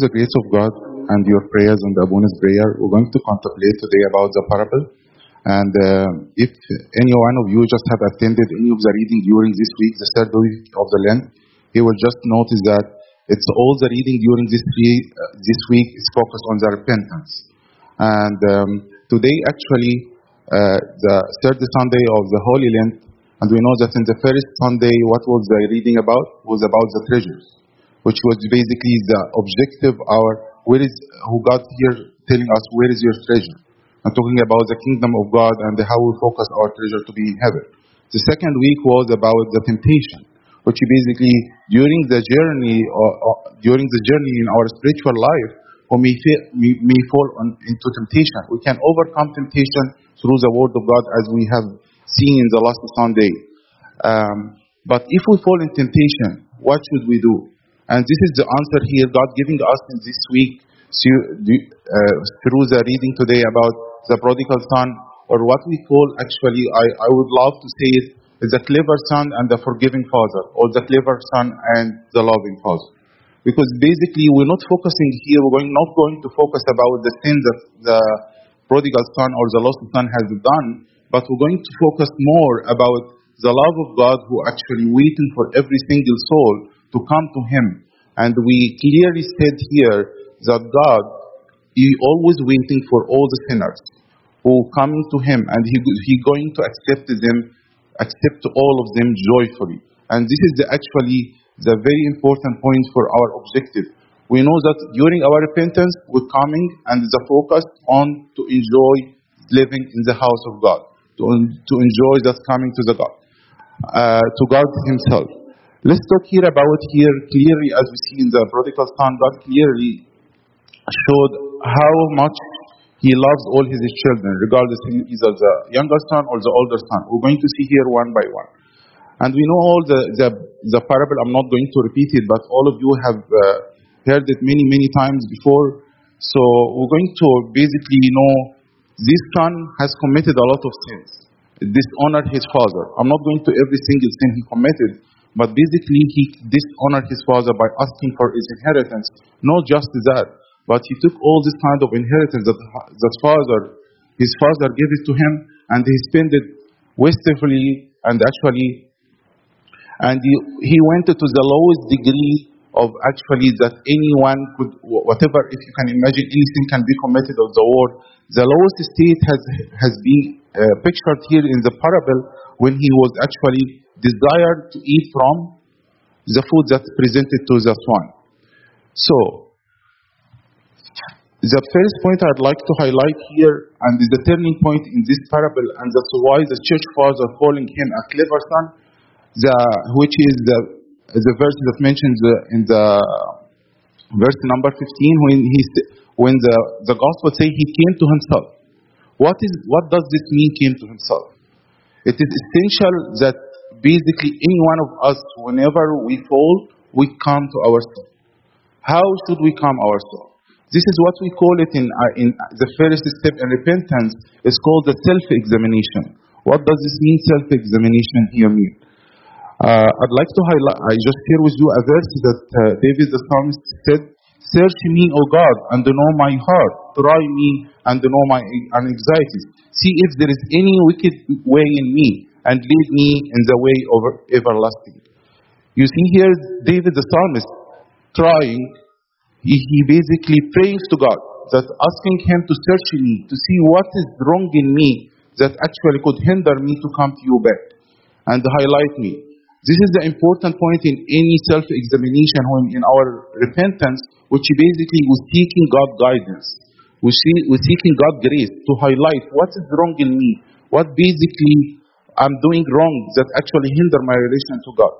the grace of God and your prayers and Abuna's prayer, we're going to contemplate today about the parable. And uh, if any one of you just have attended any of the reading during this week, the third week of the Lent, you will just notice that it's all the reading during this week, uh, this week is focused on the repentance. And um, today, actually, uh, the third Sunday of the Holy Lent, and we know that in the first Sunday, what was the reading about? Was about the treasures, which was basically the objective. Our where is who God here telling us where is your treasure? I'm talking about the kingdom of God and how we focus our treasure to be in heaven. The second week was about the temptation, which basically during the journey or, or during the journey in our spiritual life, we, fa- we may fall on, into temptation, we can overcome temptation through the Word of God, as we have seen in the last Sunday. Um, but if we fall in temptation, what should we do? And this is the answer here God giving us in this week uh, through the reading today about the prodigal son, or what we call actually, I, I would love to say it, the clever son and the forgiving father, or the clever son and the loving father. Because basically, we're not focusing here, we're going, not going to focus about the sin that the prodigal son or the lost son has done, but we're going to focus more about the love of God who actually waiting for every single soul to come to him. And we clearly said here that God is always waiting for all the sinners who come to him and he, he going to accept them, accept all of them joyfully. And this is the, actually the very important point for our objective. We know that during our repentance, we're coming and the focus on to enjoy living in the house of God, to, to enjoy that coming to the God, uh, to God Himself. Let's talk here about here clearly, as we see in the prodigal son, God clearly showed how much He loves all His children, regardless of either the younger son or the older son. We're going to see here one by one. And we know all the, the, the parable, I'm not going to repeat it, but all of you have uh, heard it many, many times before. So we're going to basically know this son has committed a lot of sins, dishonored his father. I'm not going to every single sin he committed, but basically he dishonored his father by asking for his inheritance. Not just that, but he took all this kind of inheritance that that father, his father gave it to him, and he spent it wastefully and actually, and he, he went to the lowest degree of actually that anyone could, whatever, if you can imagine, anything can be committed of the world. The lowest state has has been uh, pictured here in the parable when he was actually desired to eat from the food that's presented to the swine. So, the first point I'd like to highlight here, and the turning point in this parable, and that's why the church fathers calling him a clever son, the, which is the, the verse that mentions uh, in the verse number 15 when he when the, the gospel say he came to himself. What is what does this mean came to himself? It is essential that basically any one of us, whenever we fall, we come to ourselves. How should we come ourselves? This is what we call it in, uh, in the first step in repentance. It's called the self-examination. What does this mean, self-examination here mean? Uh, I'd like to highlight, I just share with you a verse that uh, David the psalmist said, Search me, O God, and know my heart. Try me and know my anxieties. See if there is any wicked way in me, and lead me in the way of everlasting. You see here, David the psalmist trying, he, he basically prays to God, that asking him to search me, to see what is wrong in me that actually could hinder me to come to you back and highlight me. This is the important point in any self-examination when in our repentance, which basically we're seeking God guidance. We're seeking God grace to highlight what is wrong in me, what basically I'm doing wrong that actually hinder my relation to God.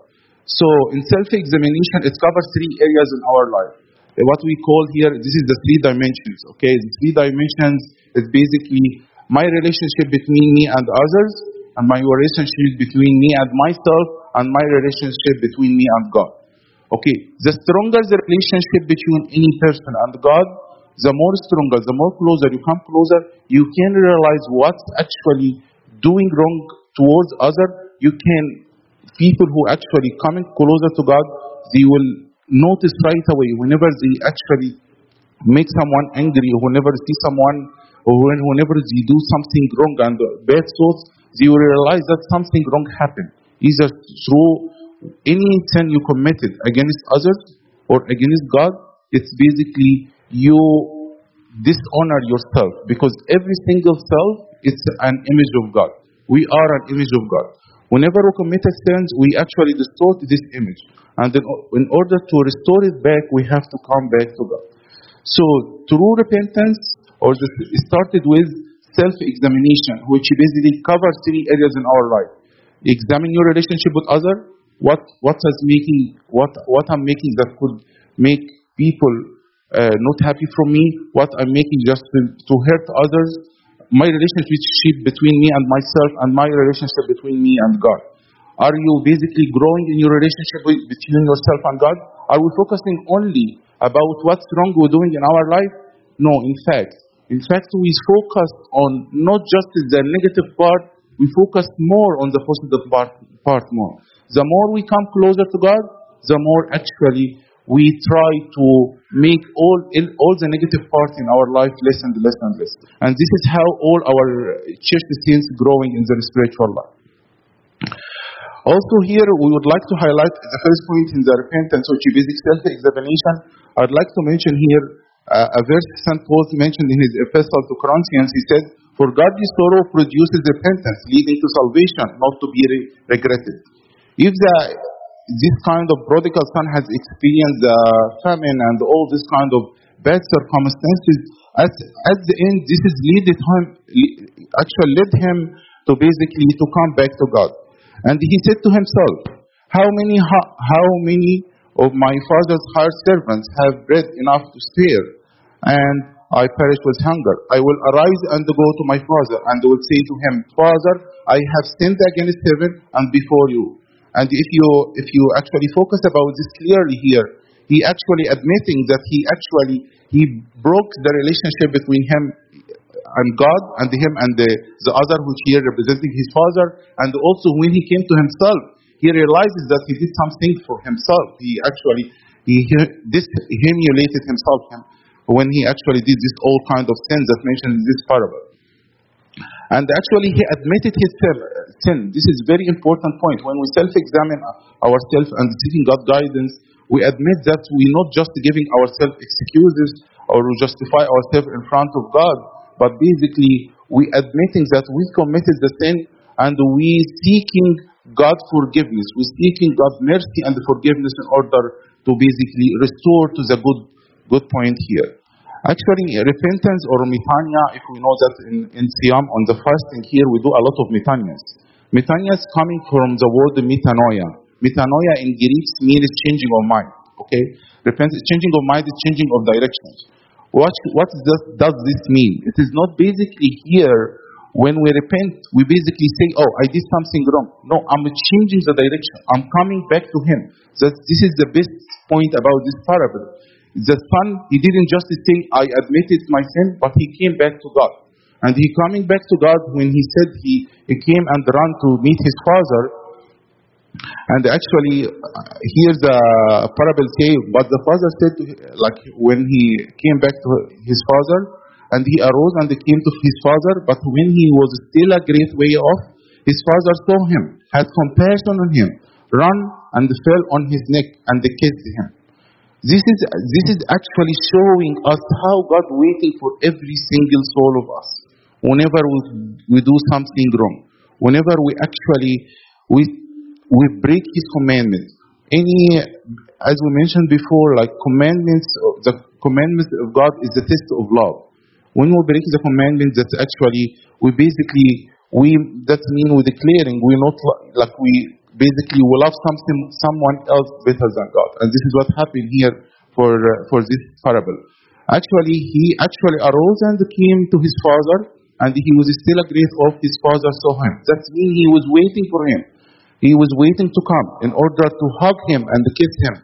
So in self-examination, it covers three areas in our life. Eh, what we call here, this is the three dimensions. Okay, the three dimensions is basically my relationship between me and others, and my relationship between me and myself, and my relationship between me and God. Okay, the stronger the relationship between any person and God, the more stronger, the more closer you come closer, you can realize what's actually doing wrong towards other. You can, people who actually coming closer to God, they will notice right away whenever they actually make someone angry, or whenever they see someone, or when, whenever they do something wrong and bad thoughts, they will realize that something wrong happened, either through any sin you committed against others or against God. It's basically you dishonor yourself because every single self is an image of God. We are an image of God. Whenever we commit a sin, we actually distort this image. And in order to restore it back, we have to come back to God. So true repentance, or the, started with self-examination, which basically covers three areas in our life. Examine your relationship with others. What what is making what what I'm making that could make people uh, not happy from me? What I'm making just to, to hurt others? My relationship between me and myself, and my relationship between me and God. Are you basically growing in your relationship between yourself and God? Are we focusing only about what's wrong we're doing in our life? No, in fact. In fact, we focus on not just the negative part, we focus more on the positive part, part more. The more we come closer to God, the more actually we try to make all, all the negative parts in our life less and less and less. And this is how all our church saints growing in their spiritual life. Also here, we would like to highlight the first point in the repentance, which is basic self-examination. I'd like to mention here uh, a verse St. Paul mentioned in his epistle to Corinthians. He said, For godly sorrow produces repentance, leading to salvation, not to be re- regretted. If the, this kind of prodigal son has experienced famine and all this kind of bad circumstances, at, at the end, this is leaded him, actually led him to basically to come back to God. And he said to himself, How many, how many of my father's hired servants have bread enough to spare, and I perish with hunger? I will arise and go to my father, and will say to him, Father, I have sinned against heaven and before you. And if you if you actually focus about this clearly here, he actually admitting that he actually he broke the relationship between him and God and him and the, the other which here representing his father. And also when he came to himself, he realizes that he did something for himself. He actually he this humiliated himself when he actually did this all kind of sins that mentioned in this parable. And actually, he admitted his sin. This is a very important point. When we self-examine ourselves and seeking God guidance, we admit that we're not just giving ourselves excuses or justify ourselves in front of God, but basically we admitting that we committed the sin and we seeking God forgiveness. We seeking God's mercy and forgiveness in order to basically restore to the good good point here. Actually, repentance or metania, if we know that in, in Siam, on the fasting here, we do a lot of metanias. Metanias coming from the word metanoia. Metanoia in Greek means changing of mind. Okay? Repentance, changing of mind is changing of direction. What, what does, does this mean? It is not basically here when we repent, we basically say, Oh, I did something wrong. No, I'm changing the direction. I'm coming back to Him. That this is the best point about this parable. The son, he didn't just say, I admitted my sin, but he came back to God. And he coming back to God when he said he, he came and ran to meet his father. And actually, here's the parable say, but the father said, to, like when he came back to his father, and he arose and came to his father, but when he was still a great way off, his father saw him, had compassion on him, ran and fell on his neck and kissed him. This is, this is actually showing us how God waiting for every single soul of us. Whenever we, we do something wrong, whenever we actually we, we break His commandments. Any, as we mentioned before, like commandments, the commandments of God is the test of love. When we break the commandments, that's actually we basically we that mean we're declaring we're not like we basically we love something, someone else better than God. And this is what happened here for, uh, for this parable. Actually, he actually arose and came to his father, and he was still a great off his father saw him. That means he was waiting for him. He was waiting to come in order to hug him and kiss him.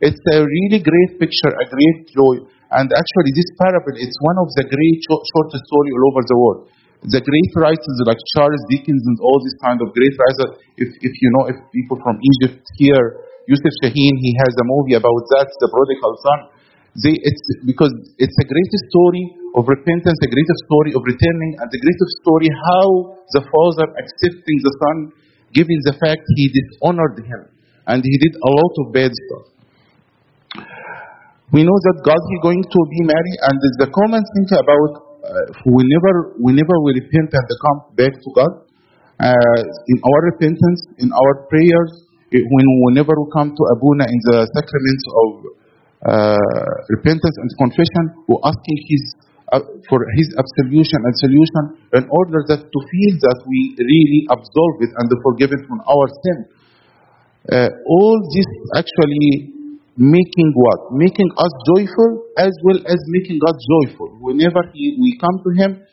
It's a really great picture, a great joy. And actually, this parable is one of the great short story all over the world the great writers like Charles Dickens and all these kind of great writers, if, if you know, if people from Egypt here, Yusuf Shaheen, he has a movie about that, The Prodigal Son. they, it's because it's a great story of repentance, a great story of returning, and a great story how the Father accepting the Son, given the fact he dishonored him and he did a lot of bad stuff. We know that God is going to be married, and the common thing about whenever whenever we repent and come back to God, uh, in our repentance, in our prayers, when whenever we come to Abuna in the sacraments of uh, repentance and confession, we're asking His uh, for His absolution and solution in order that to feel that we really absolve it and forgiven from our sin. Uh, all this actually making what? Making us joyful as well as making God joyful. Whenever he, we come to Him,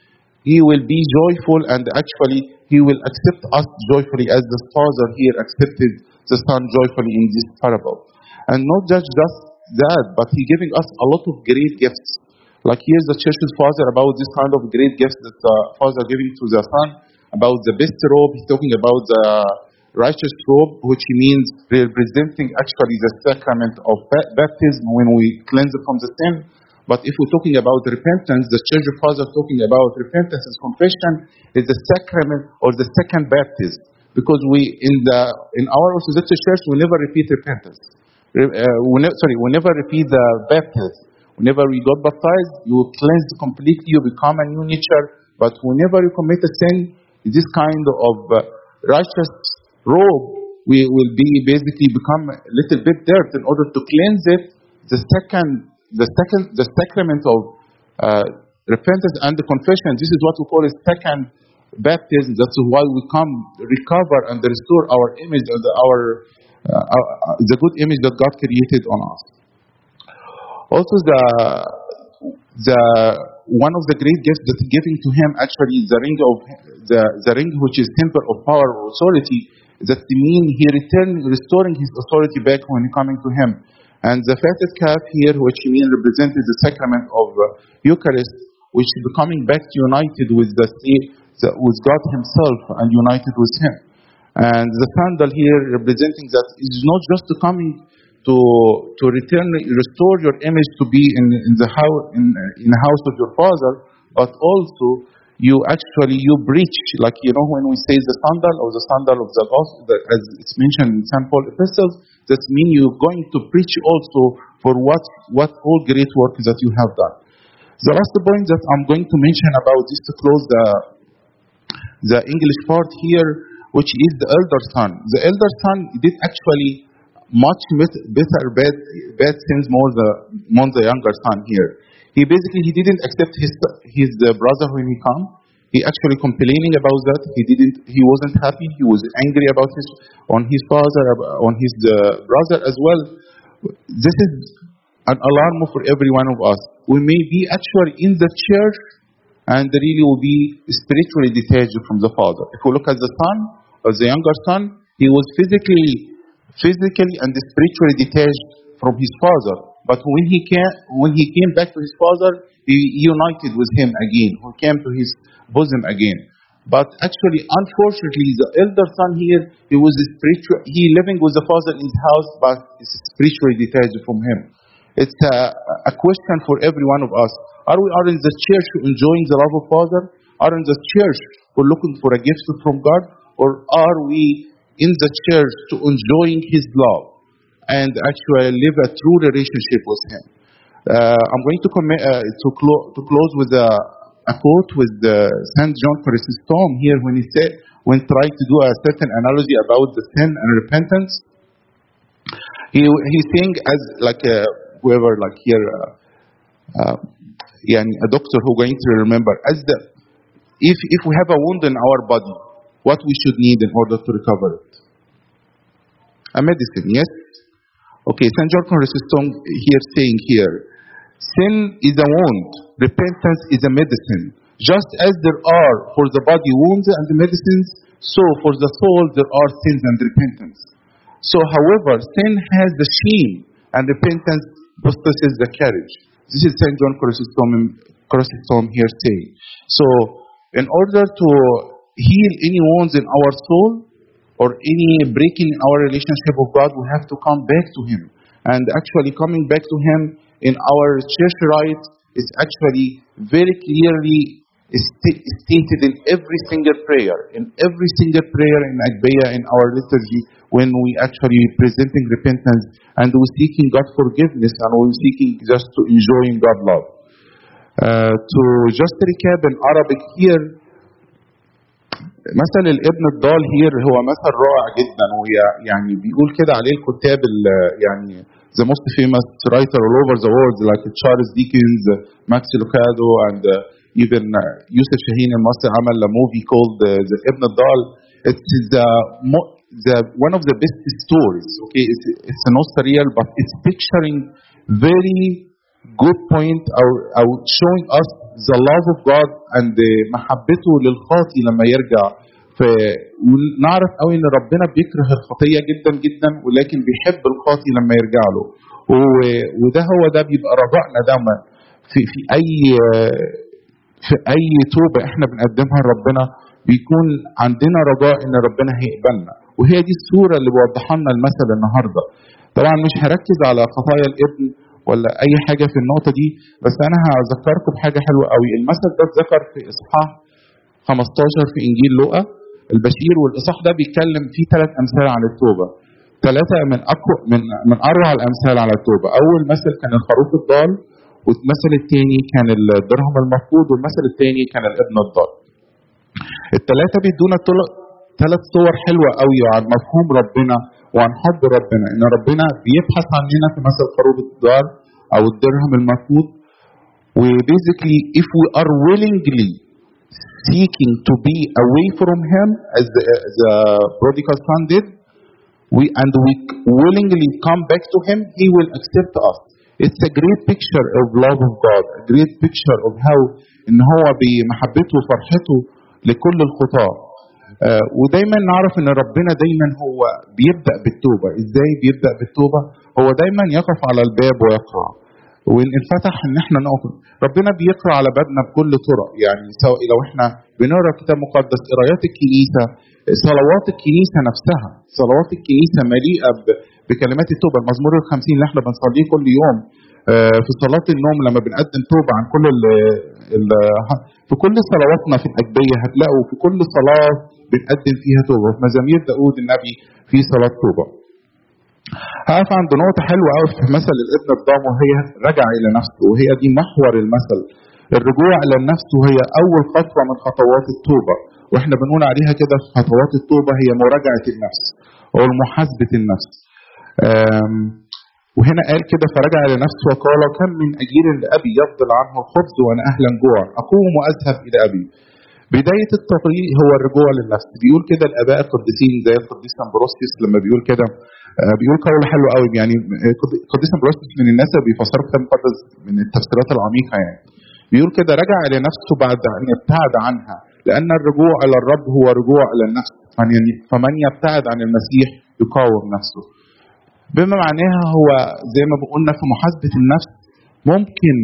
He will be joyful and actually He will accept us joyfully as the Father here accepted the Son joyfully in this parable. And not just, just that, but He giving us a lot of great gifts. Like here's the church's father about this kind of great gifts that the father giving to the son, about the best robe, he's talking about the righteous robe, which means representing actually the sacrament of baptism when we cleanse from the sin. But if we're talking about repentance, the church of father talking about repentance and confession is the sacrament or the second baptism. Because we in the in our Orthodox church we never repeat repentance. Uh, we ne- sorry, we never repeat the baptism. Whenever we got baptized, you cleanse completely, you become a new nature. But whenever you commit a sin, this kind of uh, righteous robe we will be basically become a little bit dirt in order to cleanse it. The second, the second, the sacrament of uh, repentance and the confession. This is what we call a second baptism. That's why we come recover and restore our image and our, uh, our the good image that God created on us. Also, the the one of the great gifts that giving to him actually the ring of the, the ring which is temple of power or authority that mean he returned restoring his authority back when coming to him. And the fatted calf here which mean represented the sacrament of uh, eucharist which is becoming back united with the, the with god himself and united with him. And the sandal here representing that is not just coming to to return restore your image to be in, in the house in, in the house of your father, but also you actually you preach like you know when we say the sandal or the sandal of the gospel as it's mentioned in St. Paul epistles, that mean you're going to preach also for what what all great work that you have done. The last point that I'm going to mention about this to close the the English part here, which is the elder son. The elder son did actually much better bad bad more the more the younger son here. He basically he didn't accept his his uh, brother when he come. He actually complaining about that. He didn't. He wasn't happy. He was angry about his on his father on his uh, brother as well. This is an alarm for every one of us. We may be actually in the church and really will be spiritually detached from the father. If we look at the son, or the younger son, he was physically physically and spiritually detached from his father. But when he came, when he came back to his father, he united with him again. He came to his bosom again. But actually, unfortunately, the elder son here, he was spiritual. He living with the father in his house, but spiritually detached from him. It's a, a question for every one of us. Are we are in the church enjoying the love of Father? Are in the church we're looking for a gift from God? Or are we in the church to enjoying His love and actually live a true relationship with Him? Uh, I'm going to, uh, to, clo- to close with a, a quote with uh, Saint John Chrysostom here when he said, when trying to do a certain analogy about the sin and repentance. He he's saying as like uh, whoever like here, uh, uh, yeah, a doctor who going to remember as the if if we have a wound in our body, what we should need in order to recover it? A medicine, yes. Okay, Saint John Chrysostom here saying here, sin is a wound, repentance is a medicine. Just as there are for the body wounds and the medicines, so for the soul there are sins and repentance. So, however, sin has the shame and repentance possesses the carriage. This is Saint John Chrysostom, Chrysostom here saying. So, in order to heal any wounds in our soul or any breaking in our relationship with God, we have to come back to Him. And actually, coming back to Him in our church rite is actually very clearly stated in every single prayer, in every single prayer in Agbeya in our liturgy when we actually presenting repentance and we're seeking God forgiveness and we're seeking just to enjoying God love. Uh, to just recap in Arabic here مثل الابن الضال هير هو مثل رائع جدا وهي يعني بيقول كده عليه الكتاب ال- يعني the most famous writer all over the world like Charles Dickens, Max Lucado and uh, even uh, Yusuf المصري عمل a movie called uh, The ابن الضال it's the, the one of the best stories okay it's, it's not real but it's picturing very good point أو أو showing us the love of God and محبته للخاطي لما يرجع. ف ونعرف قوي إن ربنا بيكره الخطيه جدا جدا ولكن بيحب الخاطي لما يرجع له. وده هو ده بيبقى رجائنا دايما. في في أي في أي توبة إحنا بنقدمها لربنا بيكون عندنا رجاء إن ربنا هيقبلنا. وهي دي الصورة اللي بيوضحها لنا المثل النهارده. طبعا مش هركز على خطايا الابن ولا أي حاجة في النقطة دي بس أنا هذكركم بحاجه حلوة قوي المثل ده اتذكر في إصحاح 15 في إنجيل لوقا. البشير والإصحاح ده بيتكلم فيه ثلاث أمثال عن التوبة. ثلاثة من أقوى من من أروع الأمثال على التوبة. أول مثل كان الخروف الضال والمثل الثاني كان الدرهم المفقود والمثل الثاني كان الإبن الضال. الثلاثه بيدونا ثلاث صور حلوة قوي عن مفهوم ربنا. وعن حب ربنا ان ربنا بيبحث عننا في مثل خروف الضال أو الدرهم المفقود وبيزيكلي if we are willingly seeking to be away from him as the, the prodigal son did we and we willingly come back to him he will accept us it's a great picture of love of God a great picture of how ان هو بمحبته وفرحته لكل الخطاه آه ودايما نعرف إن ربنا دايما هو بيبدأ بالتوبة. إزاي بيبدأ بالتوبة؟ هو دايما يقف على الباب ويقرع وإن انفتح إن إحنا نقف. ربنا بيقرأ على بابنا بكل طرق. يعني سواء لو إحنا بنقرأ كتاب مقدس قرايات الكنيسة صلوات الكنيسة نفسها. صلوات الكنيسة مليئة بكلمات التوبة. المزمور الخمسين اللي إحنا بنصليه كل يوم آه، في صلاة النوم لما بنقدم توبة عن كل ال ال في كل صلواتنا في الأجبية هتلاقوا في كل صلاة بنقدم فيها توبة. في مزامير داود النبي في صلاة توبة. هقف عند نقطة حلوة قوي في مثل الابن الضام وهي رجع إلى نفسه وهي دي محور المثل. الرجوع إلى النفس وهي أول خطوة من خطوات التوبة. وإحنا بنقول عليها كده في خطوات التوبة هي مراجعة النفس أو محاسبة النفس. وهنا قال كده فرجع إلى نفسه وقال كم من أجير لأبي يفضل عنه الخبز وأنا أهلا جوع أقوم وأذهب إلى أبي. بداية الطريق هو الرجوع للنفس. بيقول كده الآباء القديسين زي القديس أمبروسيوس لما بيقول كده آه، بيقول قول حلو قوي يعني آه، القديس أمبروسيوس من الناس اللي بيفسروا كتاب مقدس من التفسيرات العميقة يعني. بيقول كده رجع إلى نفسه بعد أن ابتعد عنها لأن الرجوع إلى الرب هو رجوع إلى النفس. فمن- فمن يبتعد عن المسيح يقاوم نفسه. بما معناها هو زي ما قلنا في محاسبة النفس ممكن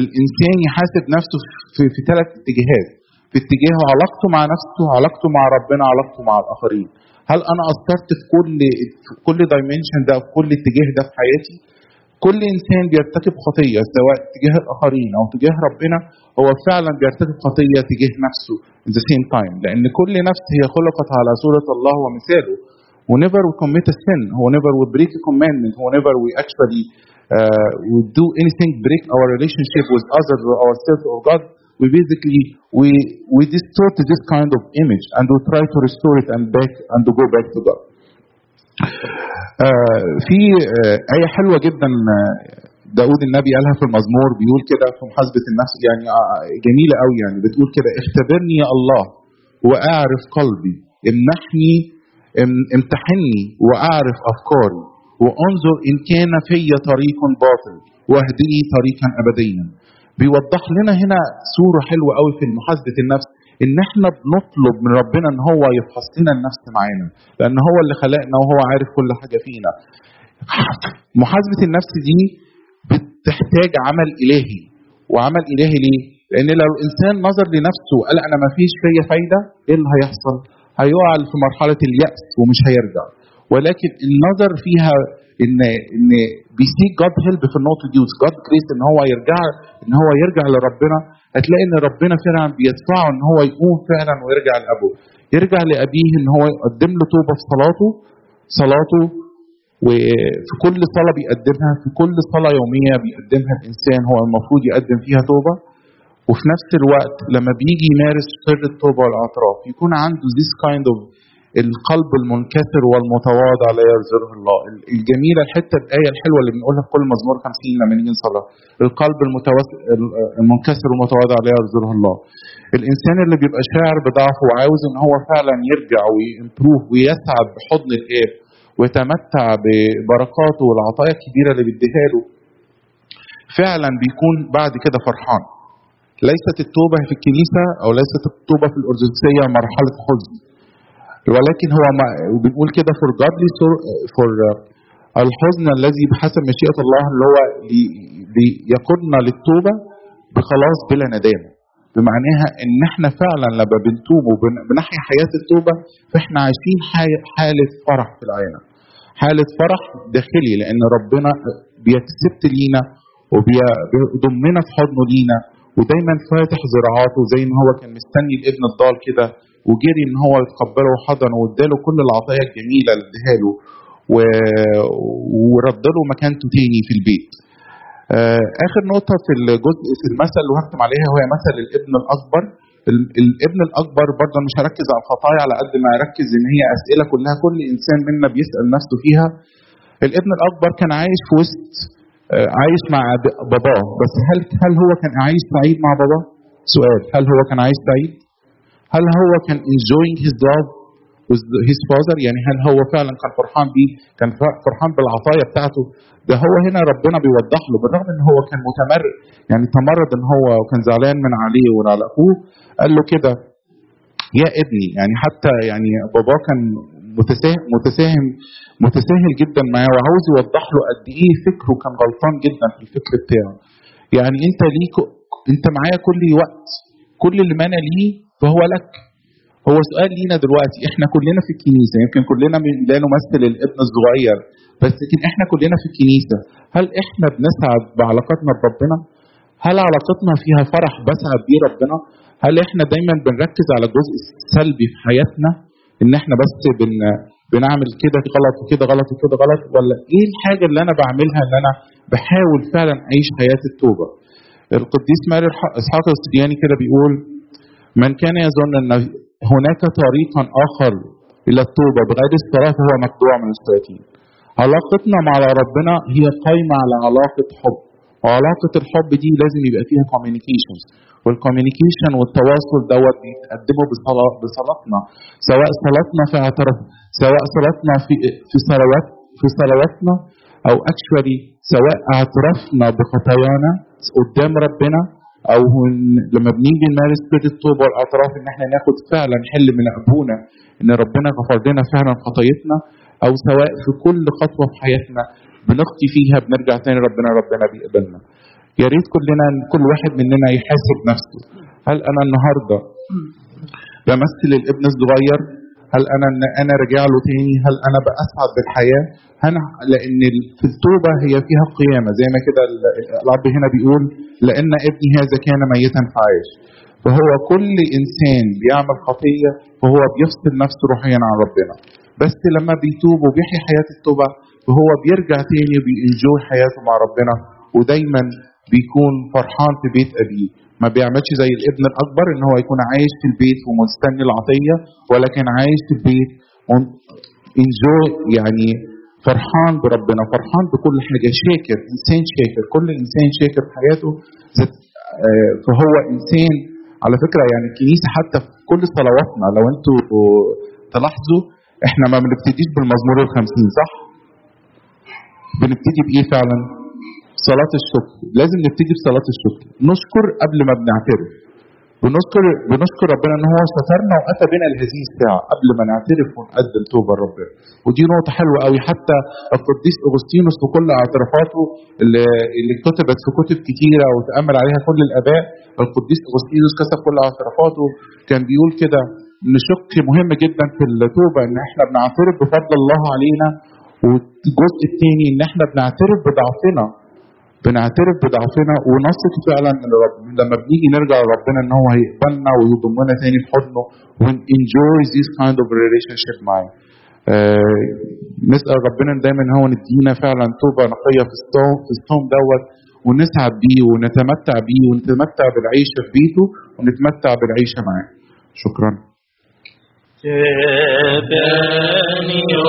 الإنسان يحاسب نفسه في, في ثلاث اتجاهات. في اتجاه علاقته مع نفسه علاقته مع ربنا علاقته مع الآخرين. هل أنا قصرت في كل في كل دايمنشن ده في كل اتجاه ده في حياتي؟ كل إنسان بيرتكب خطية سواء تجاه الآخرين أو تجاه ربنا هو فعلا بيرتكب خطية تجاه نفسه at same time. لأن كل نفس هي خلقت على صورة الله ومثاله. Whenever we commit a sin, whenever we break a commandment, whenever we actually uh, we do anything break our relationship with others or ourselves or God, we basically we we distort this kind of image and we try to restore it and back and to go back to God. آه في آه آية حلوة جدا آه، داود النبي قالها في المزمور بيقول كده في محاسبة النفس يعني آه، جميلة قوي يعني بتقول كده اختبرني يا الله وأعرف قلبي امنحني ام- امتحني وأعرف أفكاري وانظر إن كان في طريق باطل واهدني طريقا أبديا بيوضح لنا هنا صورة حلوة قوي في محاسبة النفس إن إحنا بنطلب من ربنا إن هو يفحص لنا النفس معانا لأن هو اللي خلقنا وهو عارف كل حاجة فينا محاسبة النفس دي بتحتاج عمل إلهي وعمل إلهي ليه؟ لأن لو الإنسان نظر لنفسه وقال أنا ما فيش فيا فايدة إيه اللي هيحصل؟ هيقع في مرحلة اليأس ومش هيرجع ولكن النظر فيها ان إن بيسيك جاد هيلب في النقطه دي وجاد جريس إن هو يرجع إن هو يرجع لربنا. هتلاقي إن ربنا فعلا بيدفعه إن هو يقوم فعلا ويرجع لأبوه. يرجع لأبيه إن هو يقدم له توبة في صلاته. صلاته وفي كل صلاة بيقدمها. في كل صلاة يومية بيقدمها الإنسان. هو المفروض يقدم فيها توبة. وفي نفس الوقت لما بيجي يمارس سر التوبة والاعتراف يكون عنده this kind of القلب المنكسر والمتواضع لا يرزقه الله. الجميلة الحتة الآية الحلوة اللي بنقولها في كل مزمور 50 لما نيجي نصلي القلب المتوس... المنكسر والمتواضع لا يرزقه الله. الإنسان اللي بيبقى شاعر بضعفه وعاوز إن هو فعلا يرجع ويمبروف ويسعد بحضن الآب ويتمتع ببركاته والعطايا الكبيرة اللي بيديها له فعلا بيكون بعد كده فرحان. ليست التوبة في الكنيسة أو ليست التوبة في الأرثوذكسية مرحلة حزن. ولكن هو ما بنقول كده for godly for الحزن الذي بحسب مشيئة الله اللي هو ليقودنا للتوبة بخلاص بلا ندامة بمعناها إن إحنا فعلا لما بنتوب وبنحيا حياة التوبة فإحنا عايشين حالة فرح في العينة. حالة فرح داخلي لأن ربنا بيكسبت لينا وبيضمنا في حضنه لينا ودايما فاتح ذراعاته زي ما هو كان مستني الابن الضال كده وجري إن هو يتقبله وحضنه واداله كل العطايا الجميلة اللي اداها له و... ورد له مكانته تاني في البيت. آخر نقطة في الجزء في المثل اللي هختم عليها هو مثل الابن الأكبر الابن الأكبر برضه مش هركز على الخطايا على قد ما اركز إن هي أسئلة كلها كل إنسان منا بيسأل نفسه فيها الابن الأكبر كان عايش في وسط عايش مع باباه بس هل هل هو كان عايش سعيد مع باباه؟ سؤال هل هو كان عايش سعيد؟ هل هو كان enjoying his love with his father? يعني هل هو فعلا كان فرحان بيه؟ كان فرحان بالعطايا بتاعته؟ ده هو هنا ربنا بيوضح له بالرغم إن هو كان متمرد. يعني تمرد إن هو وكان زعلان من عليه وعلى اخوه قال له كده يا ابني. يعني حتى يعني باباه كان متساهم متساهم متساهل جدا معاه وعاوز يوضح له قد إيه فكره كان غلطان جدا في الفكر بتاعه. يعني أنت ليك أنت معايا كل وقت كل اللي مانع ليه فهو لك هو سؤال لينا دلوقتي إحنا كلنا في الكنيسة يمكن كلنا لا نمثل الابن الصغير بس لكن إحنا كلنا في الكنيسة هل إحنا بنسعد بعلاقتنا بربنا؟ هل علاقتنا فيها فرح بسعد بيه ربنا؟ هل إحنا دايما بنركز على الجزء السلبي في حياتنا إن إحنا بس بن بنعمل كده غلط وكده غلط وكده غلط ولا إيه الحاجة اللي أنا بعملها إن أنا بحاول فعلا أعيش حياة التوبة؟ القديس ماري إسحاق السرياني كده بيقول من كان يظن أن هناك طريقا آخر إلى التوبة بغير الصلاه فهو مخدوع من الشياطين. علاقتنا مع ربنا هي قايمة على علاقة حب. وعلاقة الحب دي لازم يبقى فيها كوميونيكيشنز والكوميونيكيشن والتواصل دوت بيتقدموا بصلاة بصلاتنا. سواء صلاتنا في اعتراف سواء صلاتنا في في صلوات في صلواتنا أو اكشولي سواء اعترافنا بخطايانا قدام ربنا أو لما بنيجي نمارس كده التوبه والاعتراف إن إحنا ناخد فعلا حل من أبونا إن ربنا غفر لنا فعلا خطايتنا أو سواء في كل خطوة في حياتنا بنخطي فيها بنرجع تاني ربنا ربنا بيقبلنا. يا ريت كلنا كل واحد مننا يحاسب نفسه. هل أنا النهارده بمثل الابن الصغير هل أنا ان أنا راجع له تاني؟ هل أنا بأسعد بالحياة؟ هنا لأن في التوبة هي فيها قيامه زي ما كده الاب هنا بيقول لأن ابني هذا كان ميتا فعاش فهو كل إنسان بيعمل خطية فهو بيفصل نفسه روحيا عن ربنا. بس لما بيتوب وبيحيي حياة التوبة فهو بيرجع تاني وبينجوي حياته مع ربنا. ودايما بيكون فرحان في بيت أبيه ما بيعملش زي الابن الأكبر إن هو يكون عايش في البيت ومستني العطية ولكن عايش في البيت انجوي يعني فرحان بربنا فرحان بكل حاجة شاكر إنسان شاكر كل إنسان شاكر في حياته فهو إنسان على فكرة يعني الكنيسة حتى في كل صلواتنا لو أنتوا تلاحظوا إحنا ما بنبتديش بالمزمور الخمسين صح؟ بنبتدي بإيه فعلا؟ صلاة الشكر لازم نبتدي بصلاة الشكر نشكر قبل ما بنعترف. بنشكر بنشكر ربنا إن هو سترنا وأتى بنا لهذه الساعة قبل ما نعترف ونقدم توبة لربنا. ودي نقطة حلوة قوي. حتى القديس أغسطينوس في كل اعترافاته اللي, اللي كتبت في كتب كتيرة وتأمل عليها كل الآباء القديس أغسطينوس كتب كل اعترافاته. كان بيقول كده إن شق مهم جدا في التوبة إن إحنا بنعترف بفضل الله علينا. والجزء الثاني إن إحنا بنعترف بضعفنا. بنعترف بضعفنا ونثق فعلا ان رب لما بنيجي نرجع لربنا إن هو هيقبلنا ويضمنا تاني في حضنه ون enjoy this kind of relationship معاه. نسأل ربنا دايما هو ندينا فعلا توبة نقية في الصوم في الصوم دوت ونسعد بيه ونتمتع بيه ونتمتع بالعيشه في بيته ونتمتع بالعيشه معاه. شكرا. Benio